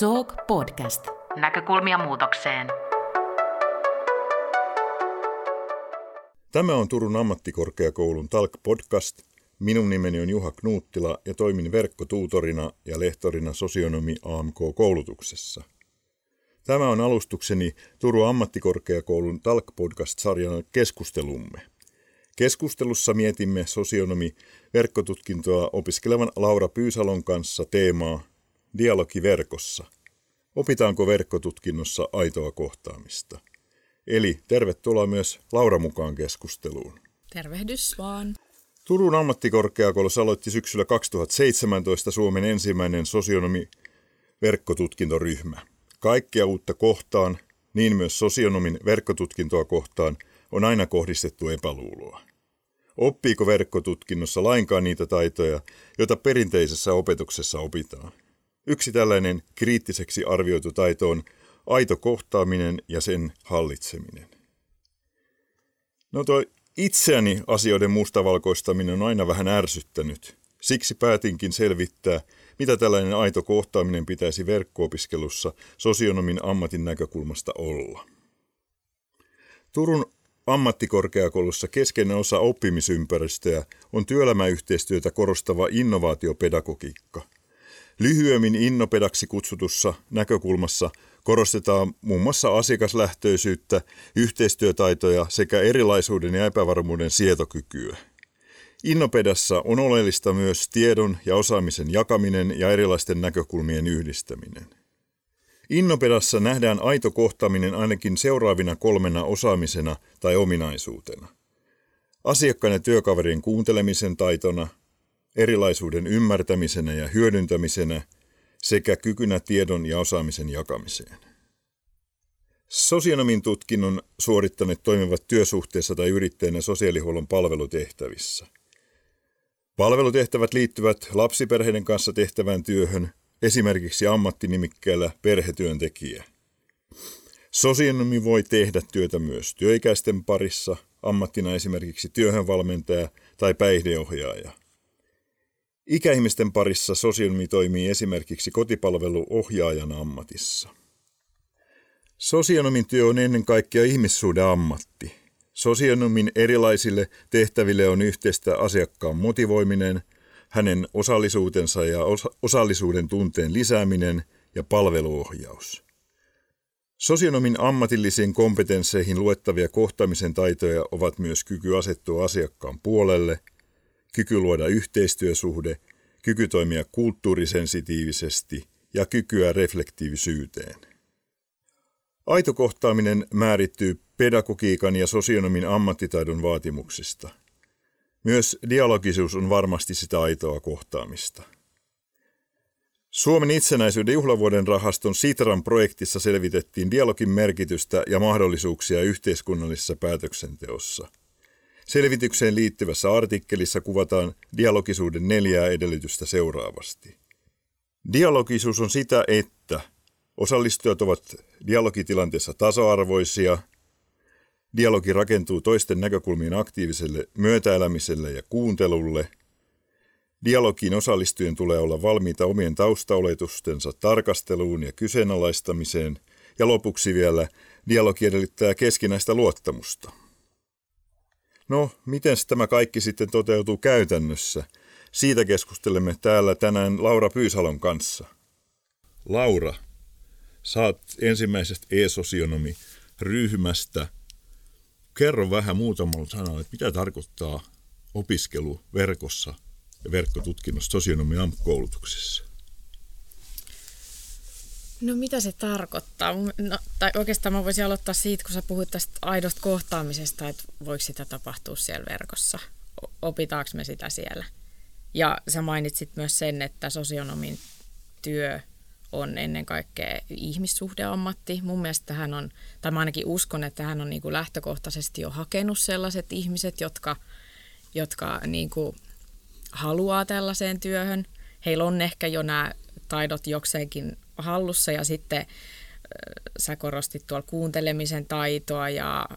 Talk Podcast. Näkökulmia muutokseen. Tämä on Turun ammattikorkeakoulun Talk Podcast. Minun nimeni on Juha Knuuttila ja toimin verkkotuutorina ja lehtorina sosionomi AMK-koulutuksessa. Tämä on alustukseni Turun ammattikorkeakoulun Talk Podcast-sarjan keskustelumme. Keskustelussa mietimme sosionomi verkkotutkintoa opiskelevan Laura Pyysalon kanssa teemaa Dialogi verkossa. Opitaanko verkkotutkinnossa aitoa kohtaamista? Eli tervetuloa myös Laura mukaan keskusteluun. Tervehdys vaan. Turun ammattikorkeakoulussa aloitti syksyllä 2017 Suomen ensimmäinen sosionomi verkkotutkintoryhmä. Kaikkea uutta kohtaan, niin myös sosionomin verkkotutkintoa kohtaan, on aina kohdistettu epäluuloa. Oppiiko verkkotutkinnossa lainkaan niitä taitoja, joita perinteisessä opetuksessa opitaan? Yksi tällainen kriittiseksi arvioitu taito on aito kohtaaminen ja sen hallitseminen. No toi itseäni asioiden mustavalkoistaminen on aina vähän ärsyttänyt. Siksi päätinkin selvittää, mitä tällainen aito kohtaaminen pitäisi verkko-opiskelussa sosionomin ammatin näkökulmasta olla. Turun ammattikorkeakoulussa keskeinen osa oppimisympäristöä on työelämäyhteistyötä korostava innovaatiopedagogiikka – Lyhyemmin innopedaksi kutsutussa näkökulmassa korostetaan muun muassa asiakaslähtöisyyttä, yhteistyötaitoja sekä erilaisuuden ja epävarmuuden sietokykyä. Innopedassa on oleellista myös tiedon ja osaamisen jakaminen ja erilaisten näkökulmien yhdistäminen. Innopedassa nähdään aito kohtaaminen ainakin seuraavina kolmena osaamisena tai ominaisuutena. Asiakkaan ja työkaverien kuuntelemisen taitona, erilaisuuden ymmärtämisenä ja hyödyntämisenä sekä kykynä tiedon ja osaamisen jakamiseen. Sosionomin tutkinnon suorittaneet toimivat työsuhteessa tai yrittäjänä sosiaalihuollon palvelutehtävissä. Palvelutehtävät liittyvät lapsiperheiden kanssa tehtävään työhön, esimerkiksi ammattinimikkeellä perhetyöntekijä. Sosionomi voi tehdä työtä myös työikäisten parissa, ammattina esimerkiksi työhönvalmentaja tai päihdeohjaaja – Ikäihmisten parissa sosionomi toimii esimerkiksi kotipalveluohjaajana ammatissa. Sosionomin työ on ennen kaikkea ihmissuuden ammatti. Sosionomin erilaisille tehtäville on yhteistä asiakkaan motivoiminen, hänen osallisuutensa ja osallisuuden tunteen lisääminen ja palveluohjaus. Sosionomin ammatillisiin kompetensseihin luettavia kohtaamisen taitoja ovat myös kyky asettua asiakkaan puolelle – kyky luoda yhteistyösuhde, kyky toimia kulttuurisensitiivisesti ja kykyä reflektiivisyyteen. Aito kohtaaminen määrittyy pedagogiikan ja sosionomin ammattitaidon vaatimuksista. Myös dialogisuus on varmasti sitä aitoa kohtaamista. Suomen itsenäisyyden juhlavuoden rahaston Sitran projektissa selvitettiin dialogin merkitystä ja mahdollisuuksia yhteiskunnallisessa päätöksenteossa – Selvitykseen liittyvässä artikkelissa kuvataan dialogisuuden neljää edellytystä seuraavasti. Dialogisuus on sitä, että osallistujat ovat dialogitilanteessa tasa-arvoisia, dialogi rakentuu toisten näkökulmien aktiiviselle myötäelämiselle ja kuuntelulle, dialogiin osallistujien tulee olla valmiita omien taustaoletustensa tarkasteluun ja kyseenalaistamiseen, ja lopuksi vielä dialogi edellyttää keskinäistä luottamusta. No, miten tämä kaikki sitten toteutuu käytännössä? Siitä keskustelemme täällä tänään Laura Pyysalon kanssa. Laura, saat ensimmäisestä e-sosionomi-ryhmästä. Kerro vähän muutamalla sanalla, että mitä tarkoittaa opiskelu verkossa ja verkkotutkinnossa sosionomian koulutuksessa? No mitä se tarkoittaa? No, tai oikeastaan mä voisin aloittaa siitä, kun sä puhuit tästä aidosta kohtaamisesta, että voiko sitä tapahtua siellä verkossa. Opitaanko me sitä siellä? Ja sä mainitsit myös sen, että sosionomin työ on ennen kaikkea ihmissuhdeammatti. Mun mielestä hän on, tai mä ainakin uskon, että hän on niin kuin lähtökohtaisesti jo hakenut sellaiset ihmiset, jotka, jotka niin kuin haluaa tällaiseen työhön. Heillä on ehkä jo nämä taidot jokseenkin hallussa ja sitten sä korostit tuolla kuuntelemisen taitoa ja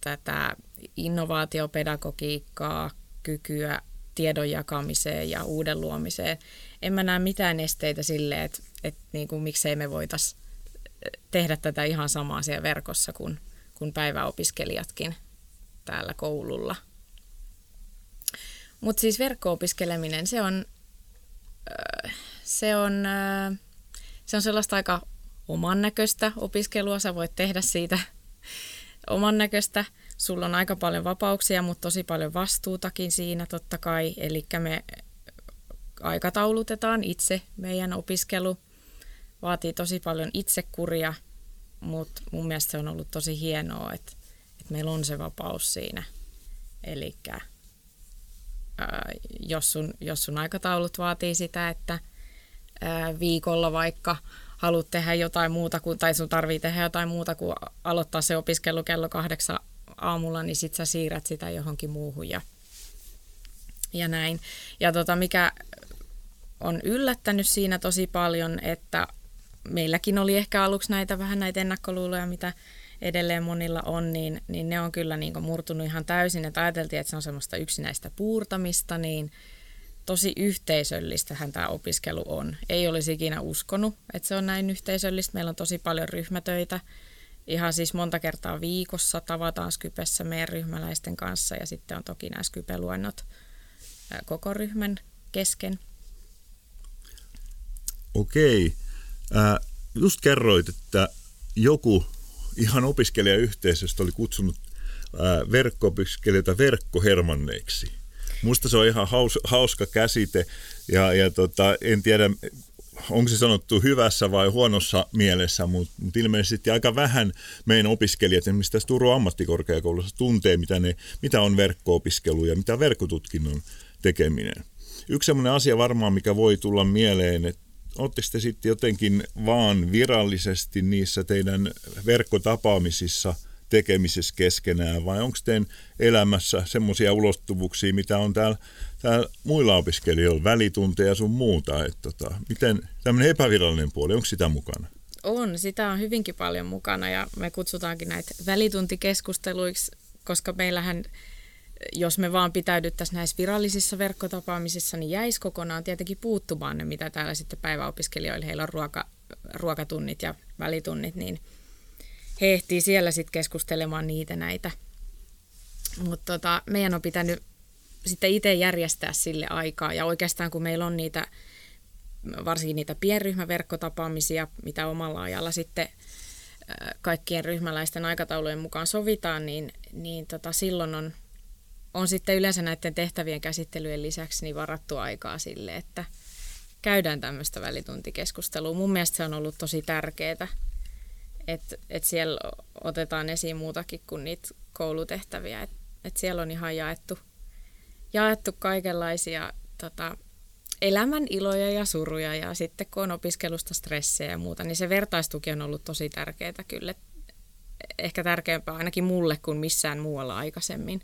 tätä innovaatiopedagogiikkaa, kykyä tiedon jakamiseen ja uuden luomiseen. En mä näe mitään esteitä sille, että, että niin kuin, miksei me voitaisiin tehdä tätä ihan samaa siellä verkossa kuin, kuin päiväopiskelijatkin täällä koululla. Mutta siis verkko-opiskeleminen, se on, se on, se on sellaista aika oman näköistä opiskelua. Sä voit tehdä siitä oman näköistä. Sulla on aika paljon vapauksia, mutta tosi paljon vastuutakin siinä totta kai. Eli me aikataulutetaan itse meidän opiskelu. Vaatii tosi paljon itsekuria, mutta mun mielestä se on ollut tosi hienoa, että, että meillä on se vapaus siinä. Eli jos, sun, jos sun aikataulut vaatii sitä, että viikolla vaikka – haluat tehdä jotain muuta kuin, tai sun tarvii tehdä jotain muuta kuin aloittaa se opiskelu kello kahdeksan aamulla, niin sit sä siirrät sitä johonkin muuhun ja, ja näin. Ja tota, mikä on yllättänyt siinä tosi paljon, että meilläkin oli ehkä aluksi näitä vähän näitä ennakkoluuloja, mitä edelleen monilla on, niin, niin ne on kyllä niin murtunut ihan täysin. Että ajateltiin, että se on semmoista yksinäistä puurtamista, niin – tosi yhteisöllistähän tämä opiskelu on. Ei olisi ikinä uskonut, että se on näin yhteisöllistä. Meillä on tosi paljon ryhmätöitä. Ihan siis monta kertaa viikossa tavataan Skypessä meidän ryhmäläisten kanssa ja sitten on toki nämä Skype-luennot koko ryhmän kesken. Okei. Äh, just kerroit, että joku ihan opiskelijayhteisöstä oli kutsunut äh, verkko-opiskelijoita verkkohermanneiksi. Musta se on ihan haus, hauska käsite ja, ja tota, en tiedä, onko se sanottu hyvässä vai huonossa mielessä, mutta mut ilmeisesti aika vähän meidän opiskelijat, esimerkiksi tässä Turun ammattikorkeakoulussa, tuntee, mitä, ne, mitä on verkko-opiskelu ja mitä verkkotutkinnon tekeminen. Yksi sellainen asia varmaan, mikä voi tulla mieleen, että Oletteko te sitten jotenkin vaan virallisesti niissä teidän verkkotapaamisissa – tekemisessä keskenään vai onko teidän elämässä semmoisia ulottuvuuksia, mitä on täällä, täällä muilla opiskelijoilla, välitunteja sun muuta, että tota, miten tämmöinen epävirallinen puoli, onko sitä mukana? On, sitä on hyvinkin paljon mukana ja me kutsutaankin näitä välituntikeskusteluiksi, koska meillähän jos me vaan pitäydyttäisiin näissä virallisissa verkkotapaamisissa, niin jäisi kokonaan tietenkin puuttumaan ne, mitä täällä sitten päiväopiskelijoilla, heillä on ruoka, ruokatunnit ja välitunnit, niin – he ehtii siellä sitten keskustelemaan niitä näitä. Mutta tota, meidän on pitänyt sitten itse järjestää sille aikaa ja oikeastaan kun meillä on niitä, varsinkin niitä pienryhmäverkkotapaamisia, mitä omalla ajalla sitten kaikkien ryhmäläisten aikataulujen mukaan sovitaan, niin, niin tota, silloin on, on sitten yleensä näiden tehtävien käsittelyjen lisäksi niin varattu aikaa sille, että käydään tämmöistä välituntikeskustelua. Mun mielestä se on ollut tosi tärkeää että et siellä otetaan esiin muutakin kuin niitä koulutehtäviä. Että et siellä on ihan jaettu, jaettu kaikenlaisia tota, elämän iloja ja suruja ja sitten kun on opiskelusta stressejä ja muuta, niin se vertaistuki on ollut tosi tärkeää kyllä. Ehkä tärkeämpää ainakin mulle kuin missään muualla aikaisemmin.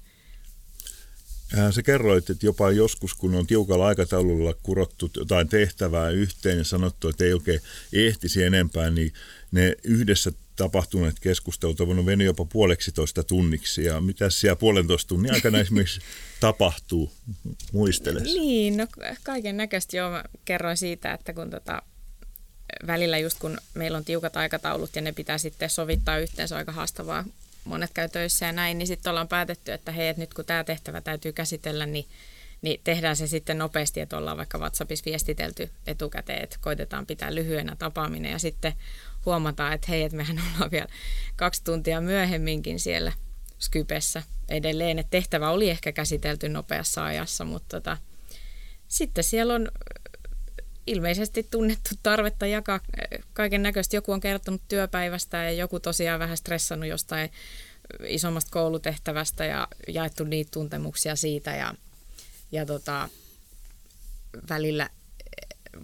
Sä kerroit, että jopa joskus, kun on tiukalla aikataululla kurottu jotain tehtävää yhteen ja sanottu, että ei oikein ehtisi enempää, niin ne yhdessä tapahtuneet keskustelut on voinut venyä jopa puoleksi toista tunniksi. Ja mitä siellä puolentoista tunnin aikana esimerkiksi tapahtuu? Muistele. Niin, no kaiken näköistä joo. Mä kerroin siitä, että kun tota, välillä just kun meillä on tiukat aikataulut ja ne pitää sitten sovittaa yhteen, se on aika haastavaa. Monet käy töissä ja näin, niin sitten ollaan päätetty, että hei, että nyt kun tämä tehtävä täytyy käsitellä, niin niin tehdään se sitten nopeasti, että ollaan vaikka WhatsAppissa viestitelty etukäteen, että koitetaan pitää lyhyenä tapaaminen. Ja sitten huomataan, että hei, että mehän ollaan vielä kaksi tuntia myöhemminkin siellä Skypessä edelleen, että tehtävä oli ehkä käsitelty nopeassa ajassa, mutta tota, sitten siellä on ilmeisesti tunnettu tarvetta jakaa kaiken näköistä. Joku on kertonut työpäivästä ja joku tosiaan vähän stressannut jostain isommasta koulutehtävästä ja jaettu niitä tuntemuksia siitä ja, ja tota, välillä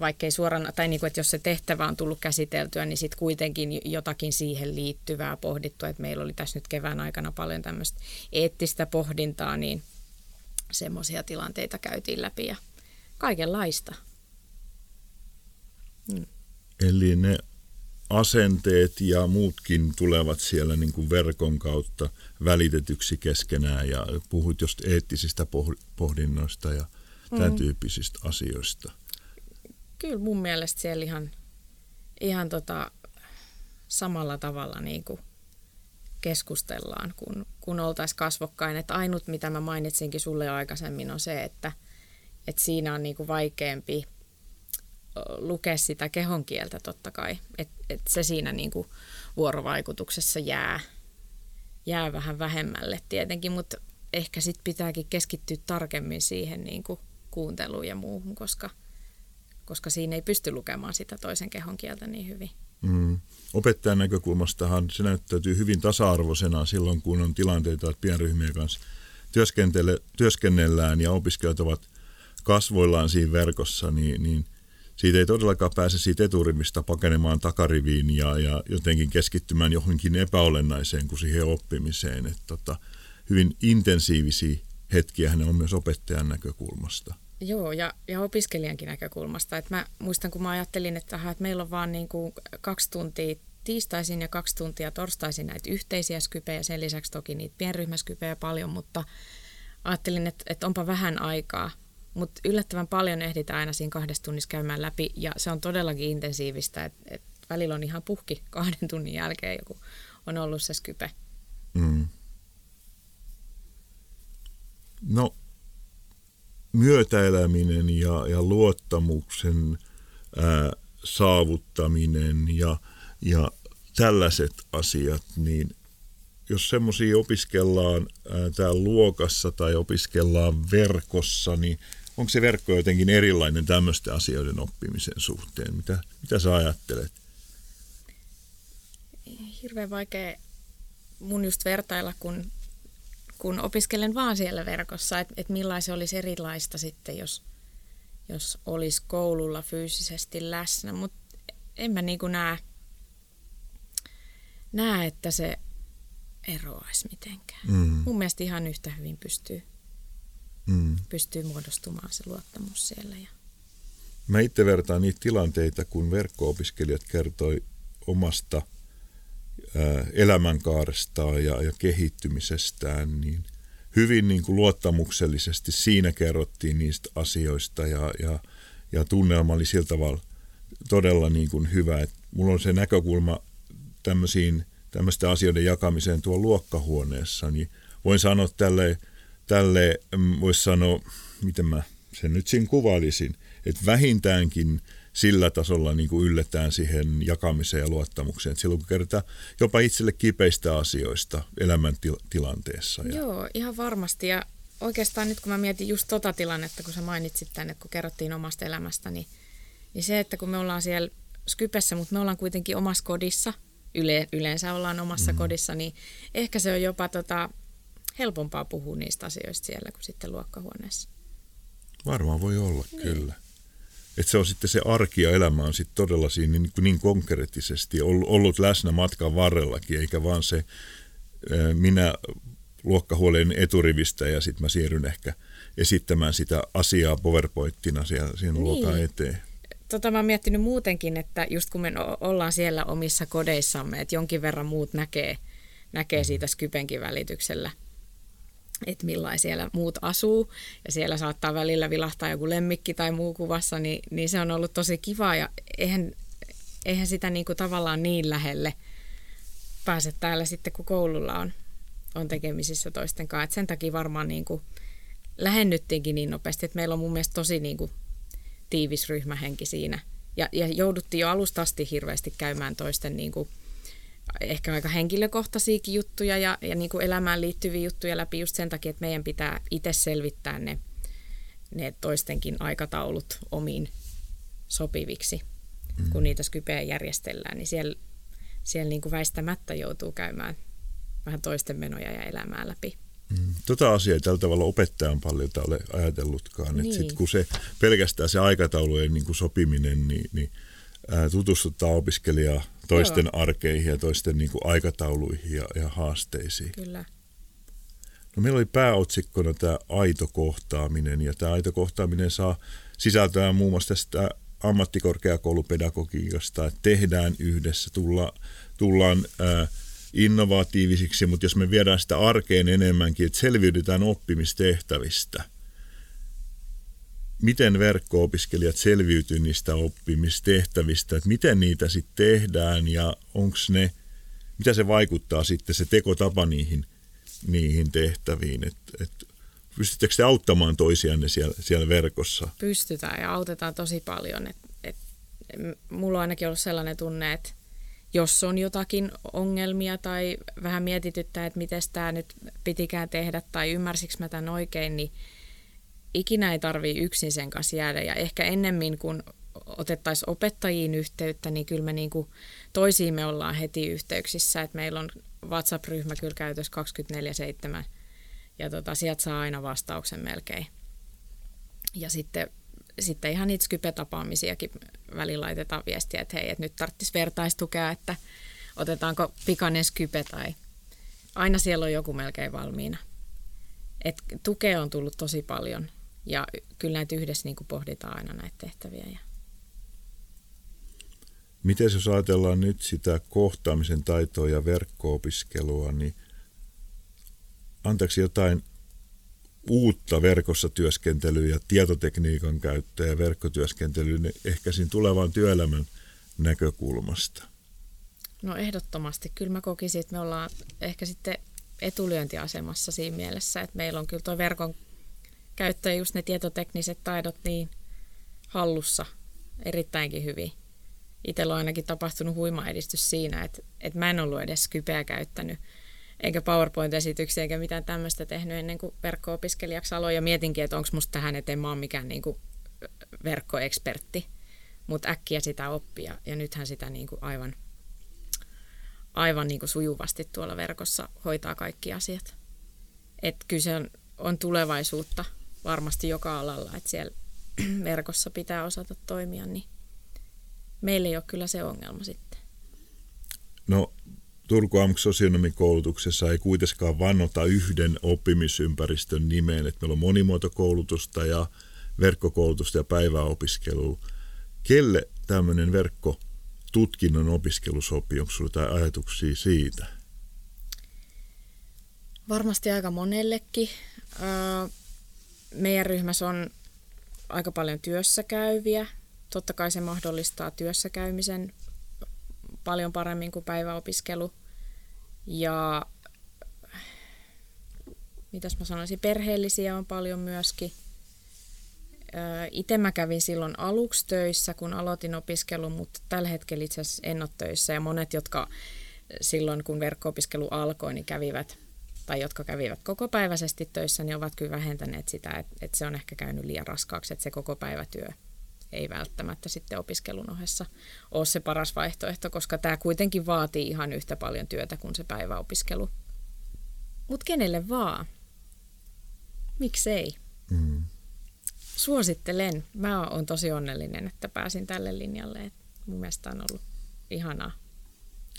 vaikkei suoraan, tai niin kuin, että jos se tehtävä on tullut käsiteltyä, niin sitten kuitenkin jotakin siihen liittyvää pohdittu, että meillä oli tässä nyt kevään aikana paljon tämmöistä eettistä pohdintaa, niin semmoisia tilanteita käytiin läpi ja kaikenlaista. Eli ne asenteet ja muutkin tulevat siellä niin kuin verkon kautta välitetyksi keskenään ja puhut just eettisistä pohdinnoista ja tämän mm. tyyppisistä asioista. Kyllä mun mielestä siellä ihan, ihan tota, samalla tavalla niin kuin keskustellaan, kun, kun oltaisiin kasvokkain. Että ainut, mitä mä mainitsinkin sulle aikaisemmin, on se, että, että siinä on niin kuin vaikeampi lukea sitä kehonkieltä totta kai. Että et se siinä niin kuin vuorovaikutuksessa jää, jää vähän vähemmälle tietenkin, mutta ehkä sitten pitääkin keskittyä tarkemmin siihen niin kuin kuunteluun ja muuhun, koska, koska siinä ei pysty lukemaan sitä toisen kehon kieltä niin hyvin. Mm. Opettajan näkökulmastahan se näyttäytyy hyvin tasa-arvoisena silloin, kun on tilanteita, että pienryhmien kanssa työskennellään ja opiskelijat ovat kasvoillaan siinä verkossa, niin, niin siitä ei todellakaan pääse siitä eturimista pakenemaan takariviin ja, ja jotenkin keskittymään johonkin epäolennaiseen kuin siihen oppimiseen. Että tota, hyvin intensiivisiä hetkiä hän on myös opettajan näkökulmasta. Joo, ja, ja opiskelijankin näkökulmasta. Et mä muistan, kun mä ajattelin, että, aha, että meillä on vaan niin kuin kaksi tuntia tiistaisin ja kaksi tuntia torstaisin näitä yhteisiä skypejä, sen lisäksi toki niitä pienryhmäskypejä paljon, mutta ajattelin, että, että onpa vähän aikaa. Mutta yllättävän paljon ehditään aina siinä kahdessa tunnissa käymään läpi ja se on todellakin intensiivistä, että et välillä on ihan puhki kahden tunnin jälkeen joku on ollut se skype. Mm. No, myötäeläminen ja, ja luottamuksen ää, saavuttaminen ja, ja tällaiset asiat, niin jos semmoisia opiskellaan ää, täällä luokassa tai opiskellaan verkossa, niin onko se verkko jotenkin erilainen tämmöisten asioiden oppimisen suhteen? Mitä, mitä sä ajattelet? Hirveän vaikea mun just vertailla, kun kun opiskelen vaan siellä verkossa, että et millaisen olisi erilaista sitten, jos, jos olisi koululla fyysisesti läsnä. Mutta en mä niin näe, näe, että se eroaisi mitenkään. Mm. Mun mielestä ihan yhtä hyvin pystyy, mm. pystyy muodostumaan se luottamus siellä. Ja... Mä itse vertaan niitä tilanteita, kun verkko-opiskelijat kertoi omasta – elämänkaarestaan ja, ja kehittymisestään, niin hyvin niin kuin luottamuksellisesti siinä kerrottiin niistä asioista ja, ja, ja tunnelma oli sillä tavalla todella niin kuin hyvä. Et mulla on se näkökulma tämmöisiin, tämmöisten asioiden jakamiseen tuolla luokkahuoneessa, niin voin sanoa tälle, tälle mm, voisi sanoa, miten mä sen nyt siinä kuvailisin, että vähintäänkin – sillä tasolla niin kuin ylletään siihen jakamiseen ja luottamukseen. Että silloin kun kertaa jopa itselle kipeistä asioista elämäntilanteessa. Ja... Joo, ihan varmasti. Ja oikeastaan nyt kun mä mietin just tota tilannetta, kun sä mainitsit tänne, kun kerrottiin omasta elämästä, niin, niin se, että kun me ollaan siellä Skypessä, mutta me ollaan kuitenkin omassa kodissa, yle, yleensä ollaan omassa mm. kodissa, niin ehkä se on jopa tota, helpompaa puhua niistä asioista siellä kuin sitten luokkahuoneessa. Varmaan voi olla, niin. kyllä että se on sitten se arki ja elämä on sitten todella siinä niin, niin konkreettisesti ollut läsnä matkan varrellakin, eikä vaan se minä luokkahuoleen eturivistä ja sitten mä siirryn ehkä esittämään sitä asiaa PowerPointina siellä, siinä niin. luokan eteen. Tota mä oon miettinyt muutenkin, että just kun me ollaan siellä omissa kodeissamme, että jonkin verran muut näkee, näkee siitä Skypenkin välityksellä – että millaisia siellä muut asuu ja siellä saattaa välillä vilahtaa joku lemmikki tai muu kuvassa, niin, niin se on ollut tosi kiva ja eihän, eihän sitä niin kuin tavallaan niin lähelle pääse täällä sitten, kun koululla on, on tekemisissä toisten kanssa. Et sen takia varmaan niin kuin lähennyttiinkin niin nopeasti, että meillä on mun mielestä tosi niin kuin tiivis ryhmähenki siinä. Ja, ja jouduttiin jo alusta asti hirveästi käymään toisten niin kuin ehkä aika henkilökohtaisiakin juttuja ja, ja niin kuin elämään liittyviä juttuja läpi just sen takia, että meidän pitää itse selvittää ne, ne toistenkin aikataulut omiin sopiviksi, mm. kun niitä skypejä järjestellään, niin siellä, siellä niin kuin väistämättä joutuu käymään vähän toisten menoja ja elämää läpi. Mm. Tota asiaa ei tällä tavalla opettajan paljon ole ajatellutkaan. Niin. sit kun se pelkästään se aikataulujen niin kuin sopiminen, niin, niin ää, tutustuttaa opiskelijaa toisten Joo. arkeihin ja toisten niin kuin aikatauluihin ja, ja haasteisiin. Kyllä. No meillä oli pääotsikkona tämä aito kohtaaminen ja tämä aito kohtaaminen saa sisältöä muun muassa tästä ammattikorkeakoulupedagogiikasta, että tehdään yhdessä, tulla, tullaan ää, innovatiivisiksi, mutta jos me viedään sitä arkeen enemmänkin, että selviydytään oppimistehtävistä, miten verkko-opiskelijat selviytyy niistä oppimistehtävistä, että miten niitä sitten tehdään ja onko ne, mitä se vaikuttaa sitten se tekotapa niihin, niihin tehtäviin, että et, pystyttekö te auttamaan toisianne siellä, siellä verkossa? Pystytään ja autetaan tosi paljon. Et, et, mulla on ainakin ollut sellainen tunne, että jos on jotakin ongelmia tai vähän mietityttää, että miten tämä nyt pitikään tehdä tai ymmärsikö mä tämän oikein, niin ikinä ei tarvii yksin sen kanssa jäädä. Ja ehkä ennemmin kuin otettaisiin opettajiin yhteyttä, niin kyllä me niin kuin toisiin me ollaan heti yhteyksissä. Että meillä on WhatsApp-ryhmä kyllä käytössä 24-7 ja tota, sieltä saa aina vastauksen melkein. Ja sitten, sitten ihan niitä Skype-tapaamisiakin välillä laitetaan viestiä, että hei, että nyt tarvitsisi vertaistukea, että otetaanko pikainen Skype tai aina siellä on joku melkein valmiina. Et tukea on tullut tosi paljon ja kyllä näitä yhdessä niin kuin pohditaan aina näitä tehtäviä. Ja... Miten jos ajatellaan nyt sitä kohtaamisen taitoa ja verkko-opiskelua, niin antaako jotain uutta verkossa työskentelyä ja tietotekniikan käyttöä ja verkkotyöskentelyä niin ehkä siinä tulevan työelämän näkökulmasta? No ehdottomasti. Kyllä mä kokisin, että me ollaan ehkä sitten etulyöntiasemassa siinä mielessä, että meillä on kyllä tuo verkon käyttää just ne tietotekniset taidot niin hallussa erittäinkin hyvin. Itsellä on ainakin tapahtunut huima edistys siinä, että, että mä en ollut edes Skypeä käyttänyt, eikä PowerPoint-esityksiä eikä mitään tämmöistä tehnyt ennen kuin verkko-opiskelijaksi aloin. Ja mietinkin, että onko musta tähän eteen, mä oon mikään niin kuin verkkoekspertti, mutta äkkiä sitä oppia. Ja nythän sitä niin kuin aivan, aivan niin kuin sujuvasti tuolla verkossa hoitaa kaikki asiat. Että kyllä se on, on tulevaisuutta varmasti joka alalla, että siellä verkossa pitää osata toimia, niin meillä ei ole kyllä se ongelma sitten. No Turku AMK sosionomikoulutuksessa ei kuitenkaan vannota yhden oppimisympäristön nimeen, että meillä on monimuotokoulutusta ja verkkokoulutusta ja päiväopiskelua. Kelle tämmöinen verkkotutkinnon opiskelu sopii? Onko sinulla jotain ajatuksia siitä? Varmasti aika monellekin meidän ryhmässä on aika paljon työssä käyviä. Totta kai se mahdollistaa työssä käymisen paljon paremmin kuin päiväopiskelu. Ja mitäs mä sanoisin, perheellisiä on paljon myöskin. Itse mä kävin silloin aluksi töissä, kun aloitin opiskelun, mutta tällä hetkellä itse asiassa en ole töissä. Ja monet, jotka silloin, kun verkko-opiskelu alkoi, niin kävivät tai jotka kävivät kokopäiväisesti töissä, niin ovat kyllä vähentäneet sitä, että, että se on ehkä käynyt liian raskaaksi, että se koko päivätyö ei välttämättä sitten opiskelun ohessa ole se paras vaihtoehto, koska tämä kuitenkin vaatii ihan yhtä paljon työtä kuin se päiväopiskelu. Mutta kenelle vaan? Miksei? Mm. Suosittelen. Mä oon tosi onnellinen, että pääsin tälle linjalle. Et mun mielestä on ollut ihanaa.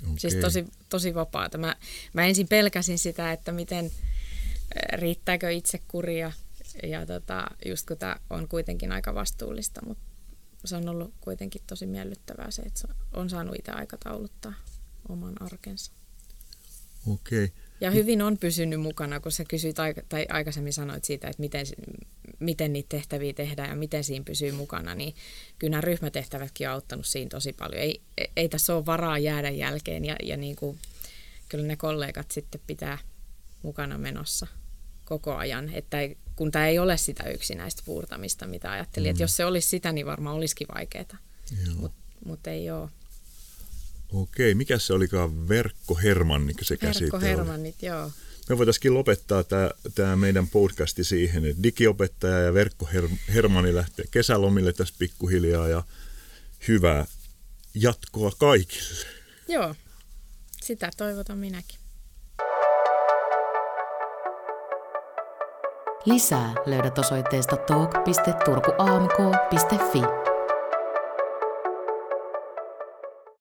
Okay. Siis tosi, tosi vapaata. Mä, mä ensin pelkäsin sitä, että miten riittääkö itse kuria. Ja tota, just kun tämä on kuitenkin aika vastuullista, mutta se on ollut kuitenkin tosi miellyttävää se, että on saanut itse aikatauluttaa oman arkensa. Okei. Okay. Ja hyvin on pysynyt mukana, kun sä kysyit tai aikaisemmin sanoit siitä, että miten, miten niitä tehtäviä tehdään ja miten siinä pysyy mukana, niin kyllä nämä ryhmätehtävätkin on auttanut siinä tosi paljon. Ei, ei tässä ole varaa jäädä jälkeen ja, ja niin kuin, kyllä ne kollegat sitten pitää mukana menossa koko ajan, että ei, kun tämä ei ole sitä yksinäistä puurtamista, mitä ajattelin, mm. että jos se olisi sitä, niin varmaan olisikin vaikeaa, mutta mut ei ole. Okei, mikä se olikaan verkkohermannit se käsite Verkkohermannit, joo. Me voitaisiin lopettaa tämä, tämä meidän podcasti siihen, että digiopettaja ja verkkohermanni lähtee kesälomille tässä pikkuhiljaa ja hyvää jatkoa kaikille. Joo, sitä toivotan minäkin. Lisää löydät osoitteesta talk.turkuamk.fi.